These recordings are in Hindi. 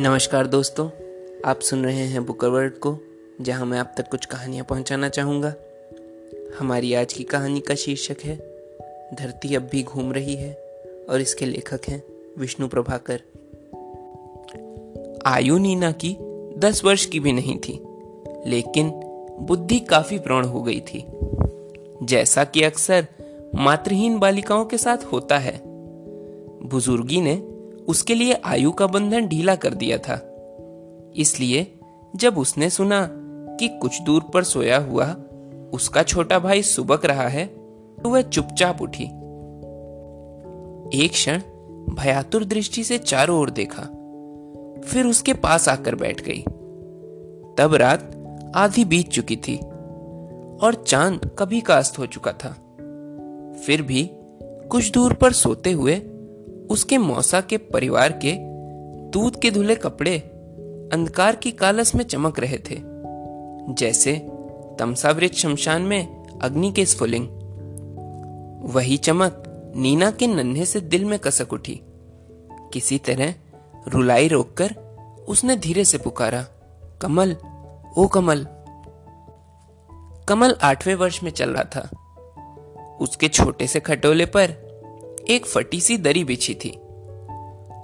नमस्कार दोस्तों, आप सुन रहे हैं बुकर वर्ड को, जहाँ मैं आप तक कुछ कहानियाँ पहुंचाना चाहूँगा। हमारी आज की कहानी का शीर्षक है, धरती अब भी घूम रही है, और इसके लेखक हैं विष्णु प्रभाकर। आयु नीना की दस वर्ष की भी नहीं थी, लेकिन बुद्धि काफ़ी प्रौढ़ हो गई थी। जैसा कि अक्सर मातृहीन बालिकाओं के साथ होता है, बुजुर्गी ने उसके लिए आयु का बंधन ढीला कर दिया था। इसलिए जब उसने सुना कि कुछ दूर पर सोया हुआ उसका छोटा भाई सुबक रहा है तो वह चुपचाप उठी। एक क्षण भयातुर दृष्टि से चारों ओर देखा। फिर उसके पास आकर बैठ गई। तब रात आधी बीत चुकी थी और चाँद कभी का अस्त हो चुका था। फिर भी कुछ दूर पर सोते हुए उसके मौसा के परिवार के दूध के धुले कपड़े अंधकार की कालस में चमक रहे थे। जैसे तमसावृत शमशान में अग्नि के स्फुलिंग वही चमक नीना के नन्हे से दिल में कसक उठी। किसी तरह रुलाई रोककर उसने धीरे से पुकारा, कमल, ओ कमल। कमल आठवें वर्ष में चल रहा था। उसके छोटे से खटोले पर एक फटी सी दरी बिछी थी।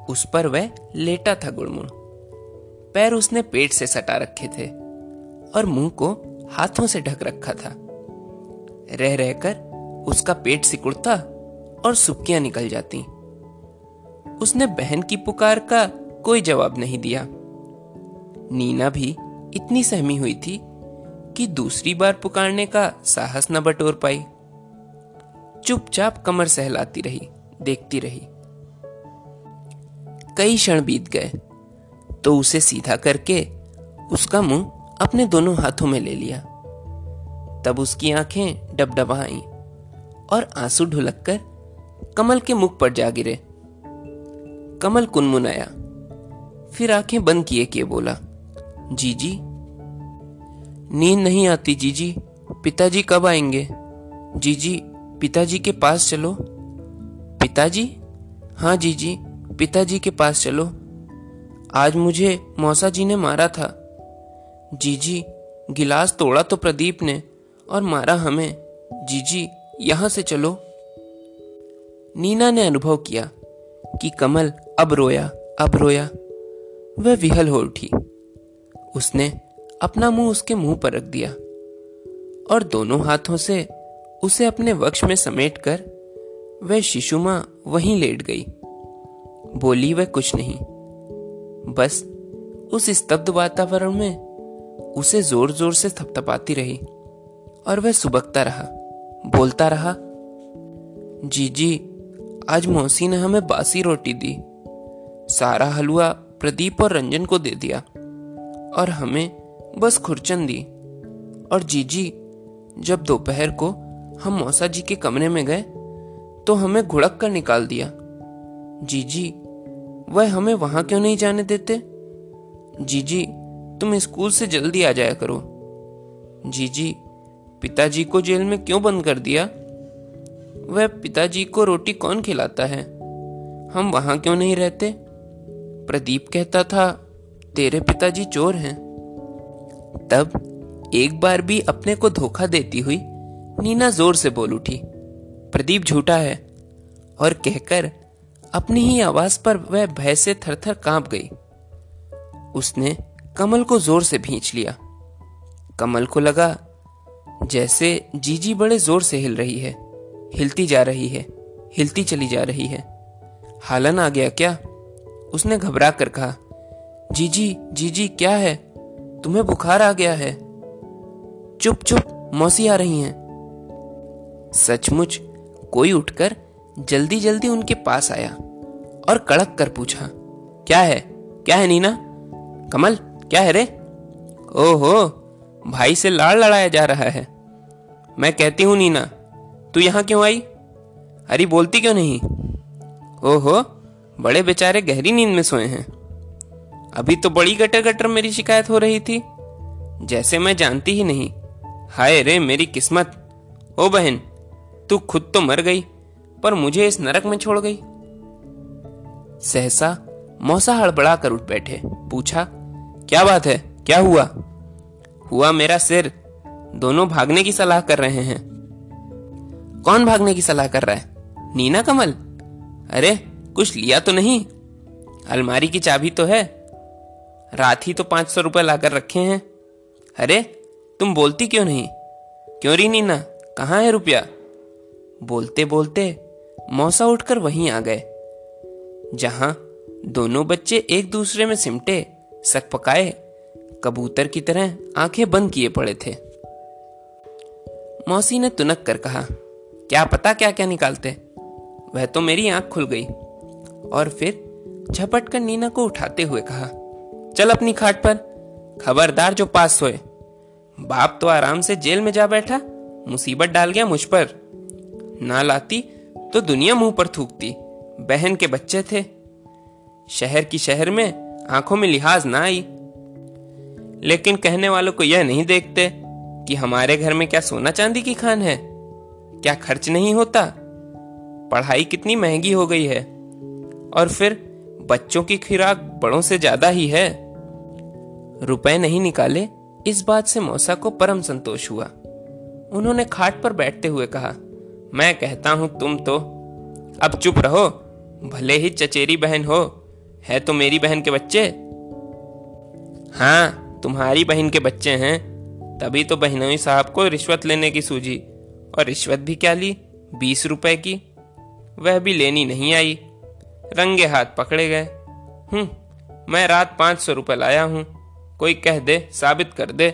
उस पर वह लेटा था गुड़मुड़। पैर उसने पेट से सटा रखे थे और मुँह को हाथों से ढक रखा था। रह रहकर उसका पेट सिकुड़ता और सुक्कियाँ निकल जाती। उसने बहन की पुकार का कोई जवाब नहीं दिया। नीना भी इतनी सहमी हुई थी कि दूसरी बार पुकारने का साहस न बटोर पाई। चुपचाप कमर सहलाती रही, देखती रही। कई क्षण बीत गए तो उसे सीधा करके उसका मुँह अपने दोनों हाथों में ले लिया। तब उसकी आँखें डबडबाई और आँसू ढुलक कर कमल के मुख पर जा गिरे। कमल कुनमुनाया। फिर आँखें बंद किए किए बोला, जीजी, नींद नहीं आती, जीजी, पिताजी कब आएँगे? जीजी पिताजी के पास चलो। पिताजी? हाँ जी जी। पिताजी के पास चलो। आज मुझे मौसा जी ने मारा था। जी जी। गिलास तोड़ा तो प्रदीप ने और मारा हमें। जी जी। यहाँ से चलो। नीना ने अनुभव किया कि कमल अब रोया अब रोया। वह विहल हो उठी। उसने अपना मुँह उसके मुँह पर रख दिया और दोनों हाथों से उसे अपने वक्ष में समेटकर वह शिशु माँ वहीं लेट गई। बोली, वह कुछ नहीं। बस उस स्तब्ध वातावरण में उसे ज़ोर ज़ोर से थपथपाती रही और वह सुबकता रहा, बोलता रहा, जी जी, आज मौसी ने हमें बासी रोटी दी, सारा हलवा प्रदीप और रंजन को दे दिया और हमें बस खुरचन दी। और जीजी जब दोपहर को हम मौसा जी के कमरे में गए तो हमें घुड़क कर निकाल दिया। जीजी, वह हमें वहाँ क्यों नहीं जाने देते? जीजी, तुम स्कूल से जल्दी आ जाया करो। जीजी, पिताजी को जेल में क्यों बंद कर दिया? वह पिताजी को रोटी कौन खिलाता है? हम वहाँ क्यों नहीं रहते? प्रदीप कहता था, तेरे पिताजी चोर हैं। तब एक बार भी अपने को धोखा देती हुई नीना ज़ोर से बोल उठी। प्रदीप झूठा है और कहकर अपनी ही आवाज़ पर वह भय से थरथर काँप गई। उसने कमल को ज़ोर से भींच लिया। कमल को लगा, जैसे जीजी बड़े ज़ोर से हिल रही है। हिलती जा रही है, हिलती चली जा रही है। हालन आ गया क्या? उसने घबरा कर कहा, जीजी जीजी क्या है? तुम्हें बुखार आ गया है। चुप चुप, मौसी आ रही हैं। सचमुच कोई उठकर जल्दी जल्दी उनके पास आया और कड़क कर पूछा, क्या है? क्या है नीना? कमल, क्या है रे? ओहो, भाई से लाड़ लड़ाया जा रहा है। मैं कहती हूँ, नीना, तू यहाँ क्यों आई? अरे बोलती क्यों नहीं? ओहो, बड़े बेचारे गहरी नींद में सोए हैं। अभी तो बड़ी गटर गटर मेरी शिकायत हो रही थी। जैसे मैं जानती ही नहीं। हाय रे, मेरी किस्मत। ओ बहन तू खुद तो मर गई, पर मुझे इस नरक में छोड़ गई। सहसा मौसा हड़बड़ा कर उठ बैठे, पूछा, क्या बात है? क्या हुआ? हुआ मेरा सिर। दोनों भागने की सलाह कर रहे हैं। कौन भागने की सलाह कर रहा है? नीना कमल? अरे, कुछ लिया तो नहीं। अलमारी की चाबी तो है। रात ही तो पाँच सौ रुपए लाकर रखे हैं। अरे, तुम बोलती क्यों नहीं? क्यों री नीना? कहाँ है रुपया? बोलते बोलते मौसा उठकर वहीं आ गए। जहाँ दोनों बच्चे एक दूसरे में सिमटे सक पकाए, कबूतर की तरह आँखें बंद किए पड़े थे। मौसी ने तुनक कर कहा, क्या पता क्या क्या निकालते? वह तो मेरी आँख खुल गई। और फिर झपट कर नीना को उठाते हुए कहा, चल अपनी खाट पर, खबरदार जो पास सोए बाप तो आराम से जेल में जा बैठा, मुसीबत डाल गया मुझ पर। ना लाती तो दुनिया मुँह पर थूकती। बहन के बच्चे थे। शहर की शहर में आँखों में लिहाज ना आई। लेकिन कहने वालों को यह नहीं देखते कि हमारे घर में क्या सोना चांदी की खान है, क्या खर्च नहीं होता, पढ़ाई कितनी महँगी हो गई है, और फिर बच्चों की खुराक बड़ों से ज़्यादा ही है। रुपए नहीं निकाले, इस बात से मौसा को परम संतोष हुआ। उन्होंने खाट पर बैठते हुए कहा मैं कहता हूँ, तुम तो अब चुप रहो। भले ही चचेरी बहन हो। है तो मेरी बहन के बच्चे? हाँ तुम्हारी बहन के बच्चे हैं। तभी तो बहनोई साहब को रिश्वत लेने की सूझी। और रिश्वत भी क्या ली? बीस रुपए की। वह भी लेनी नहीं आई। रंगे हाथ पकड़े गए। हम्म मैं रात पाँच सौ रुपये लाया हूँ। कोई कह दे, साबित कर दे।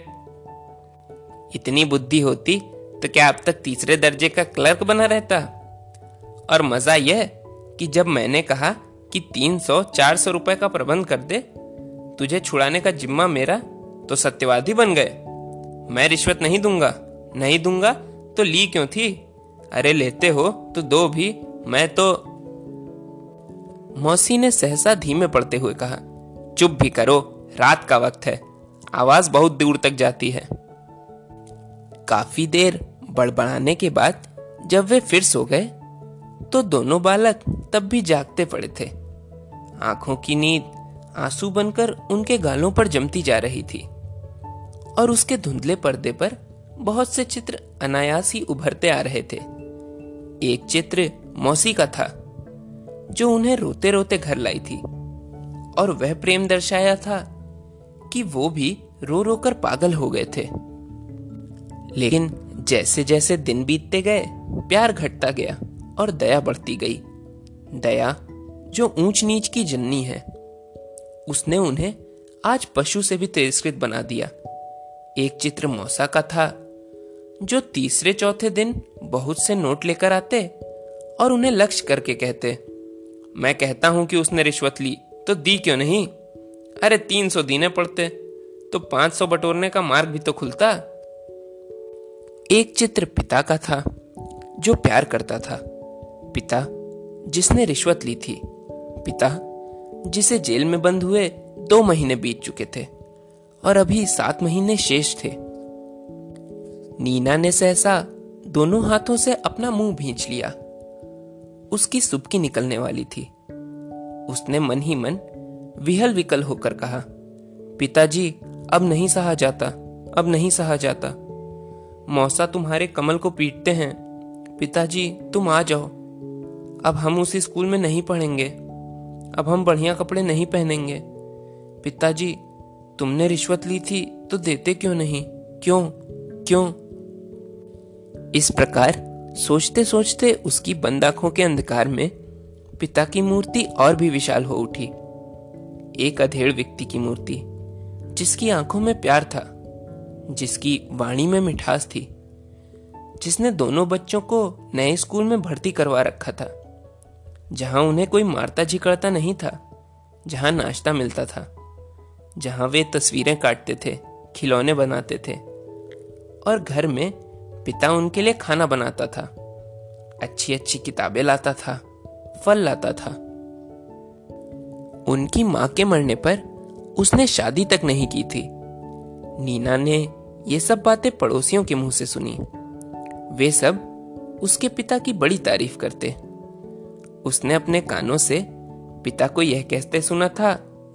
इतनी बुद्धि होती तो क्या अब तक तीसरे दर्जे का क्लर्क बना रहता? और मज़ा यह कि जब मैंने कहा कि तीन सौ, चार सौ रुपए का प्रबंध कर दे, तुझे छुड़ाने का जिम्मा मेरा तो सत्यवादी बन गए। मैं रिश्वत नहीं दूँगा। नहीं दूँगा तो ली क्यों थी? अरे लेते हो तो दो भी। मैं तो मौसी ने सहसा धीमे पड़ते हुए कहा, चुप भी करो, रात का वक्त है। आवाज़ बहुत दूर तक जाती है। काफ़ी देर बड़बड़ाने के बाद जब वे फिर सो गए तो दोनों बालक तब भी जागते पड़े थे। आँखों की नींद आँसू बनकर उनके गालों पर जमती जा रही थी और उसके धुंधले पर्दे पर बहुत से चित्र अनायास ही उभरते आ रहे थे। एक चित्र मौसी का था, जो उन्हें रोते रोते घर लाई थी और वह प्रेम दर्शाया था कि वो भी रो रो कर पागल हो गए थे। लेकिन जैसे जैसे दिन बीतते गए, प्यार घटता गया और दया बढ़ती गई। दया, जो ऊंच नीच की जननी है, उसने उन्हें आज पशु से भी तिरस्कृत बना दिया। एक चित्र मौसा का था, जो तीसरे चौथे दिन बहुत से नोट लेकर आते और उन्हें लक्ष्य करके कहते, मैं कहता हूँ कि उसने रिश्वत ली तो दी क्यों नहीं? अरे तीन सौ दीने पड़ते तो पाँच सौ बटोरने का मार्ग भी तो खुलता। एक चित्र पिता का था, जो प्यार करता था। पिता, जिसने रिश्वत ली थी। पिता, जिसे जेल में बंद हुए दो महीने बीत चुके थे और अभी सात महीने शेष थे। नीना ने सहसा दोनों हाथों से अपना मुँह भींच लिया। उसकी सुबकी निकलने वाली थी। उसने मन ही मन विहल विकल होकर कहा, पिताजी, अब नहीं सहा जाता, अब नहीं सहा जाता। मौसा तुम्हारे कमल को पीटते हैं। पिताजी, तुम आ जाओ। अब हम उस स्कूल में नहीं पढ़ेंगे। अब हम बढ़िया कपड़े नहीं पहनेंगे। पिताजी, तुमने रिश्वत ली थी तो देते क्यों नहीं? क्यों? क्यों? इस प्रकार सोचते सोचते उसकी बंद आँखों के अंधकार में पिता की मूर्ति और भी विशाल हो उठी। एक अधेड़ व्यक्ति की मूर्ति, जिसकी आँखों में प्यार था। जिसकी वाणी में मिठास थी, जिसने दोनों बच्चों को नए स्कूल में भर्ती करवा रखा था, जहाँ उन्हें कोई मारता झिकड़ता नहीं था, जहाँ नाश्ता मिलता था, जहाँ वे तस्वीरें काटते थे, खिलौने बनाते थे, और घर में पिता उनके लिए खाना बनाता था अच्छी अच्छी किताबें लाता था, फल लाता था। उनकी माँ के मरने पर उसने शादी तक नहीं की थी। नीना ने ये सब बातें पड़ोसियों के मुँह से सुनी। वे सब उसके पिता की बड़ी तारीफ़ करते। उसने अपने कानों से पिता को यह कहते सुना था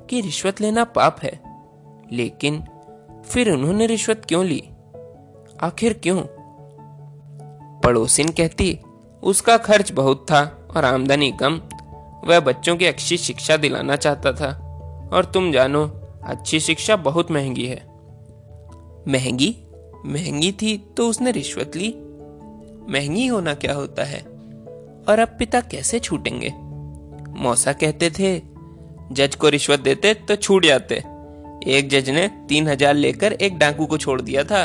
कि रिश्वत लेना पाप है, लेकिन फिर उन्होंने रिश्वत क्यों ली? आखिर क्यों? पड़ोसिन कहती, उसका खर्च बहुत था और आमदनी कम। वह बच्चों की अच्छी शिक्षा दिलाना चाहता था। और तुम जानो, अच्छी शिक्षा बहुत महँगी है। महँगी? महँगी थी तो उसने रिश्वत ली। महँगी होना क्या होता है? और अब पिता कैसे छूटेंगे? मौसा कहते थे, जज को रिश्वत देते तो छूट जाते। एक जज ने तीन हज़ार लेकर एक डाकू को छोड़ दिया था।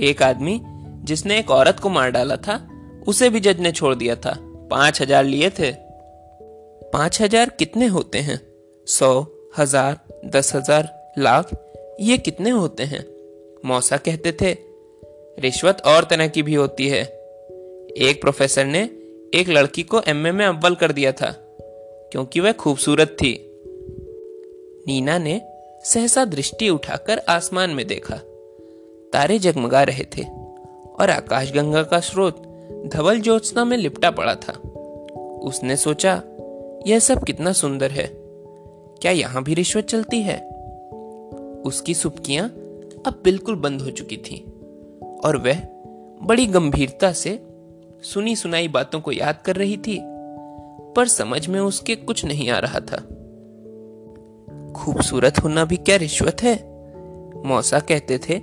एक आदमी जिसने एक औरत को मार डाला था, उसे भी जज ने छोड़ दिया था। पाँच हज़ार लिए थे। पाँच हज़ार कितने होते हैं? सौ, हज़ार, दस हज़ार, लाख, ये कितने होते हैं? मौसा कहते थे, रिश्वत और तरह की भी होती है। एक प्रोफेसर ने एक लड़की को एमए में अव्वल कर दिया था, क्योंकि वह खूबसूरत थी। नीना ने सहसा दृष्टि उठाकर आसमान में देखा। तारे जगमगा रहे थे और आकाशगंगा का स्रोत धवल ज्योत्सना में लिपटा पड़ा था। उसने सोचा, यह सब कितना सुंदर है। क्या यहाँ भी रिश्वत चलती है? उसकी सुपकियाँ अब बिल्कुल बंद हो चुकी थी। और वह बड़ी गंभीरता से सुनी सुनाई बातों को याद कर रही थी, पर समझ में उसके कुछ नहीं आ रहा था। खूबसूरत होना भी क्या रिश्वत है? मौसा कहते थे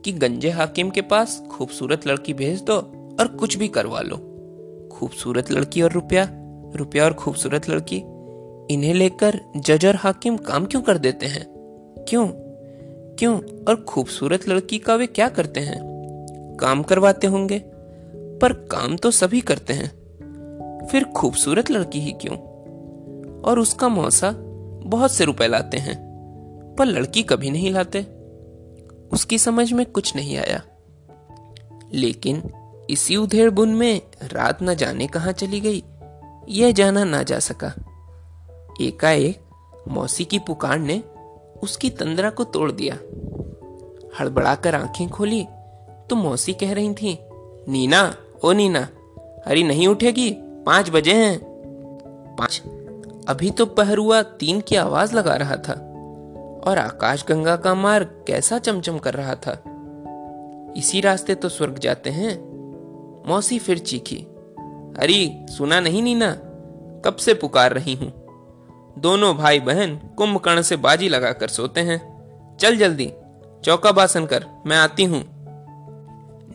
कि गंजे हाकिम के पास खूबसूरत लड़की भेज दो और कुछ भी करवा लो। खूबसूरत लड़की और रुपया रुपया और खूबसूरत लड़की, इन्हें लेकर जज और हाकिम काम क्यों कर देते हैं? क्यों? क्यों और खूबसूरत लड़की का वे क्या करते हैं? काम करवाते होंगे। पर काम तो सभी करते हैं। फिर खूबसूरत लड़की ही क्यों? और उसका मौसा बहुत से रुपए लाते हैं, पर लड़की कभी नहीं लाते। उसकी समझ में कुछ नहीं आया। लेकिन इसी उधेड़ बुन में रात न जाने कहा चली गई, यह जाना ना जा सका। एकाएक मौसी की पुकार ने उसकी तंद्रा को तोड़ दिया। हड़बड़ाकर आँखें खोली तो मौसी कह रही थी, नीना, ओ नीना, हरी नहीं उठेगी, पाँच बजे हैं। पाँच। अभी तो पहरुआ तीन की आवाज़ लगा रहा था, और आकाश गंगा का मार्ग कैसा चमचम कर रहा था। इसी रास्ते तो स्वर्ग जाते हैं। मौसी फिर चीखी अरे सुना नहीं नीना, कब से पुकार रही हूँ? दोनों भाई बहन कुंभकर्ण से बाजी लगाकर सोते हैं। चल जल्दी, चौका बासन कर, मैं आती हूँ।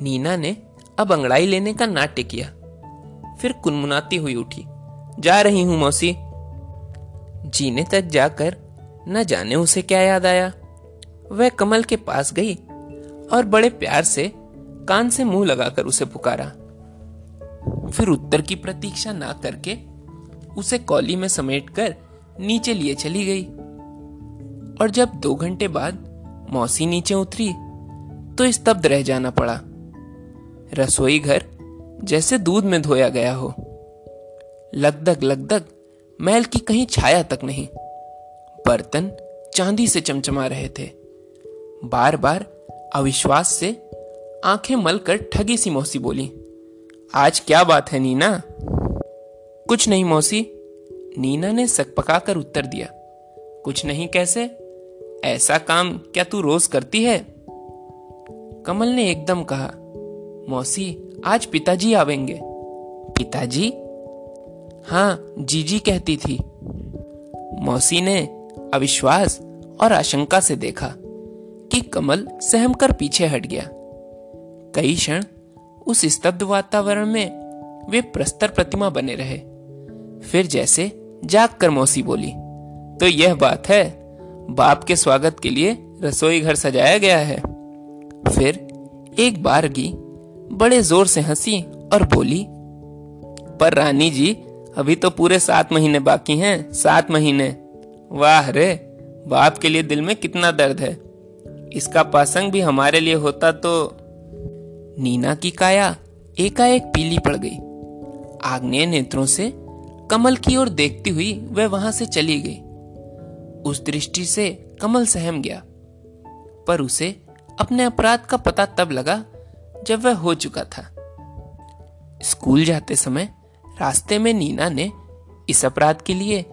नीना ने अब अंगड़ाई लेने का नाट्य किया। फिर कुनमुनाती हुई उठी। जा रही हूँ मौसी। जीने तक जाकर न जाने उसे क्या याद आया। वह कमल के पास गई और बड़े प्यार से कान से मुँह लगाकर उसे पुकारा। फिर उत्तर की प्रतीक्षा ना करके उसे कॉली में समेटकर नीचे लिए चली गई। और जब दो घंटे बाद मौसी नीचे उतरी तो स्तब्ध रह जाना पड़ा। रसोई घर जैसे दूध में धोया गया हो। लगदग लगदग मैल की कहीं छाया तक नहीं, बर्तन चांदी से चमचमा रहे थे। बार बार अविश्वास से आँखें मलकर ठगी सी मौसी बोली, आज क्या बात है नीना? कुछ नहीं मौसी नीना ने सक पकाकर उत्तर दिया, कुछ नहीं कैसे? ऐसा काम क्या तू रोज करती है? कमल ने एकदम कहा, मौसी, आज पिताजी आवेंगे। पिताजी? हाँ जीजी कहती थी। मौसी ने अविश्वास और आशंका से देखा कि कमल सहम कर पीछे हट गया। कई क्षण उस स्तब्ध वातावरण में वे प्रस्तर प्रतिमा बने रहे। फिर जैसे जाग कर मौसी बोली तो यह बात है, बाप के स्वागत के लिए रसोई घर सजाया गया है। फिर एक बार की बड़े ज़ोर से हँसी और बोली, पर रानी जी, अभी तो पूरे सात महीने बाकी हैं, सात महीने। वाह रे, बाप के लिए दिल में कितना दर्द है। इसका पासंग भी हमारे लिए होता तो नीना की काया एकाएक पीली पड़ गई। आग्नेय नेत्रों से कमल की ओर देखती हुई वह वहाँ से चली गई। उस दृष्टि से कमल सहम गया, पर उसे अपने अपराध का पता तब लगा जब वह हो चुका था। स्कूल जाते समय रास्ते में नीना ने इस अपराध के लिए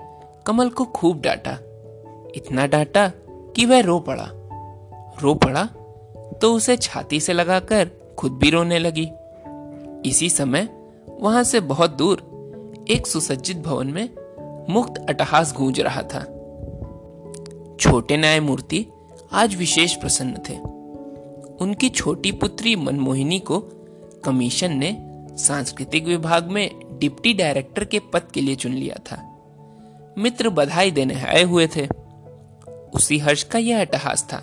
कमल को खूब डांटा। इतना डांटा कि वह रो पड़ा। रो पड़ा तो उसे छाती से लगाकर खुद भी रोने लगी। इसी समय वहाँ से बहुत दूर एक सुसज्जित भवन में मुक्त अटहास गूंज रहा था। छोटे न्यायमूर्ति आज विशेष प्रसन्न थे। उनकी छोटी पुत्री मनमोहिनी को कमीशन ने सांस्कृतिक विभाग में डिप्टी डायरेक्टर के पद के लिए चुन लिया था। मित्र बधाई देने आए हुए थे। उसी हर्ष का यह अटहास था।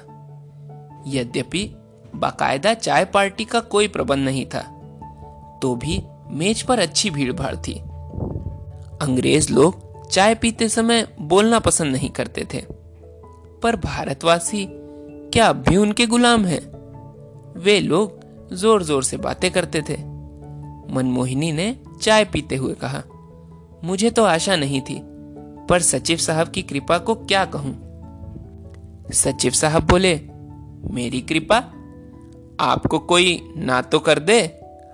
यद्यपि बाकायदा चाय पार्टी का कोई प्रबंध नहीं था तो भी मेज पर अच्छी भीड़ भाड़ थी। अंग्रेज़ लोग चाय पीते समय बोलना पसंद नहीं करते थे। पर भारतवासी, क्या अब भी उनके गुलाम हैं? वे लोग ज़ोर ज़ोर से बातें करते थे। मनमोहिनी ने चाय पीते हुए कहा, मुझे तो आशा नहीं थी, पर सचिव साहब की कृपा को क्या कहूँ? सचिव साहब बोले, मेरी कृपा? आपको कोई ना तो कर दे,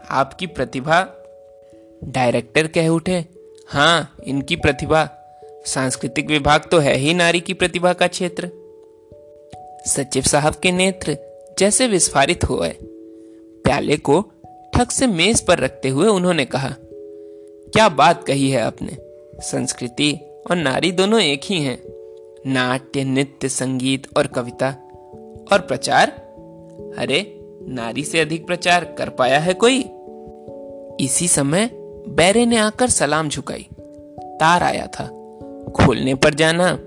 आपकी प्रतिभा? डायरेक्टर कह उठे हाँ इनकी प्रतिभा। सांस्कृतिक विभाग तो है ही नारी की प्रतिभा का क्षेत्र। सचिव साहब के नेत्र जैसे विस्फारित हो गए प्याले को ठक से मेज पर रखते हुए उन्होंने कहा, क्या बात कही है आपने? संस्कृति और नारी दोनों एक ही हैं। नाट्य, नृत्य, संगीत और कविता और प्रचार? अरे, नारी से अधिक प्रचार कर पाया है कोई? इसी समय बैरे ने आकर सलाम झुकाई। तार आया था। खोलने पर जाना,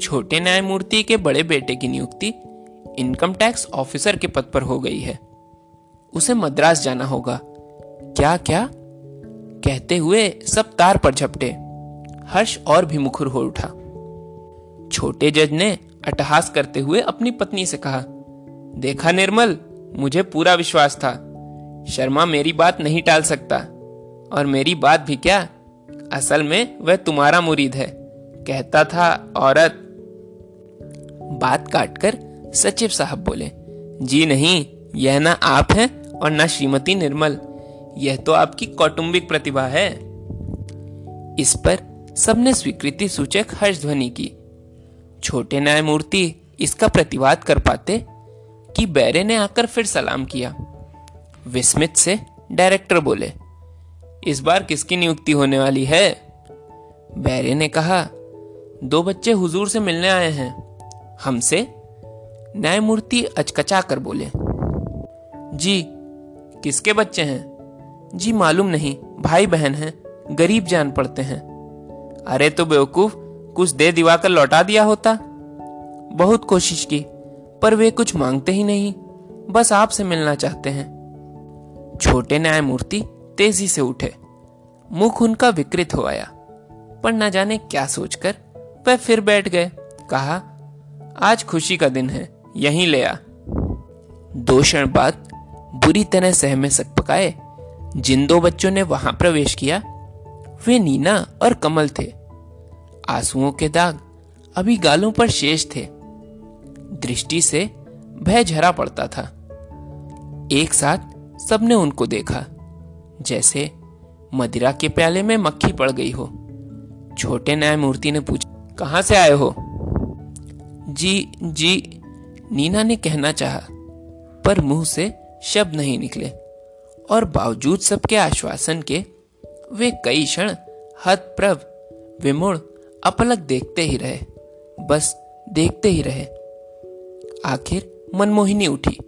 छोटे न्यायमूर्ति के बड़े बेटे की नियुक्ति, इनकम टैक्स ऑफिसर के पद पर हो गई है। उसे मद्रास जाना होगा। क्या क्या? कहते हुए सब तार पर झपटे। हर्ष और भी मुखर हो उठा। छोटे जज ने अटहास करते हुए अपनी पत्नी से कहा, देखा निर्मल, मुझे पूरा विश्वास था। शर्मा मेरी बात नहीं टाल सकता। और मेरी बात भी क्या? असल में वह तुम्हारा मुरीद है, कहता था औरत। बात काटकर सचिव साहब बोले, जी नहीं, यह ना आप हैं और ना श्रीमती निर्मल, यह तो आपकी कौटुंबिक प्रतिभा है। इस पर सबने स्वीकृति सूचक हर्ष ध्वनि की। छोटे न्यायमूर्ति इसका प्रतिवाद कर पाते कि बैरे ने आकर फिर सलाम किया। विस्मित से डायरेक्टर बोले इस बार किसकी नियुक्ति होने वाली है? बैरे ने कहा, दो बच्चे हुजूर से मिलने आए हैं। हमसे? न्यायमूर्ति अचकचा कर बोले, जी, किसके बच्चे हैं? जी, मालूम नहीं। भाई बहन हैं। गरीब जान पड़ते हैं। अरे तो बेवकूफ़ कुछ दे दिवा कर लौटा दिया होता। बहुत कोशिश की, पर वे कुछ मांगते ही नहीं। बस आपसे मिलना चाहते हैं। छोटे न्यायमूर्ति तेज़ी से उठे। मुख उनका विकृत हो आया, पर न जाने क्या सोचकर वह फिर बैठ गए, कहा, आज खुशी का दिन है, यहीं ले आ। दो क्षण बाद बुरी तरह सहमे सक पकाए, जिन दो बच्चों ने वहाँ प्रवेश किया, वे नीना और कमल थे। आंसुओं के दाग अभी गालों पर शेष थे। दृष्टि से भय झरा पड़ता था। एक साथ सबने उनको देखा। जैसे, मदिरा के प्याले में मक्खी पड़ गई हो। छोटे न्यायमूर्ति ने पूछा, कहाँ से आए हो? जी जी, नीना ने कहना चाहा, पर मुँह से शब्द नहीं निकले। और बावजूद सबके आश्वासन के, वे कई क्षण हतप्रभ विमुड़ अपलक देखते ही रहे, बस देखते ही रहे। आखिर मनमोहिनी उठी,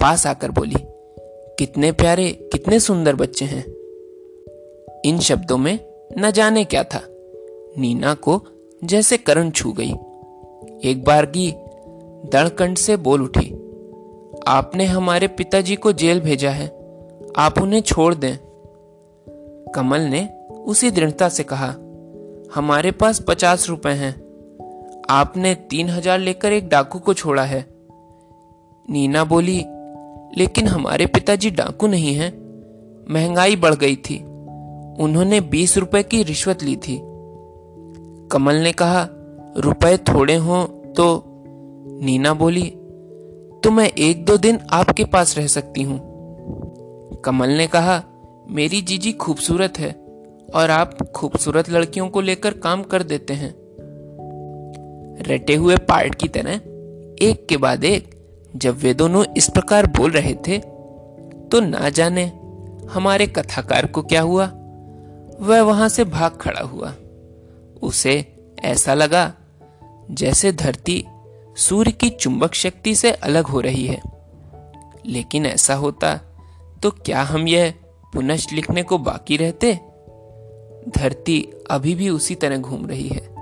पास आकर बोली कितने प्यारे, कितने सुंदर बच्चे हैं। इन शब्दों में न जाने क्या था। नीना को जैसे करण छू गई। एक बार की दड़कंड से बोल उठी, आपने हमारे पिताजी को जेल भेजा है। आप उन्हें छोड़ दें। कमल ने उसी दृढ़ता से कहा, हमारे पास पचास रुपए हैं। आपने तीन हज़ार लेकर एक डाकू को छोड़ा है। नीना बोली लेकिन हमारे पिताजी डाकू नहीं हैं। महँगाई बढ़ गई थी। उन्होंने बीस रुपए की रिश्वत ली थी। कमल ने कहा, रुपए थोड़े हों तो नीना बोली तो मैं एक दो दिन आपके पास रह सकती हूँ। कमल ने कहा, मेरी जीजी खूबसूरत है और आप खूबसूरत लड़कियों को लेकर काम कर देते हैं। रटे हुए पार्ट की तरह, एक के बाद एक जब वे दोनों इस प्रकार बोल रहे थे तो ना जाने हमारे कथाकार को क्या हुआ। वह वहाँ से भाग खड़ा हुआ। उसे ऐसा लगा जैसे धरती सूर्य की चुंबक शक्ति से अलग हो रही है। लेकिन ऐसा होता तो क्या हम यह पुनः लिखने को बाकी रहते? धरती अभी भी उसी तरह घूम रही है।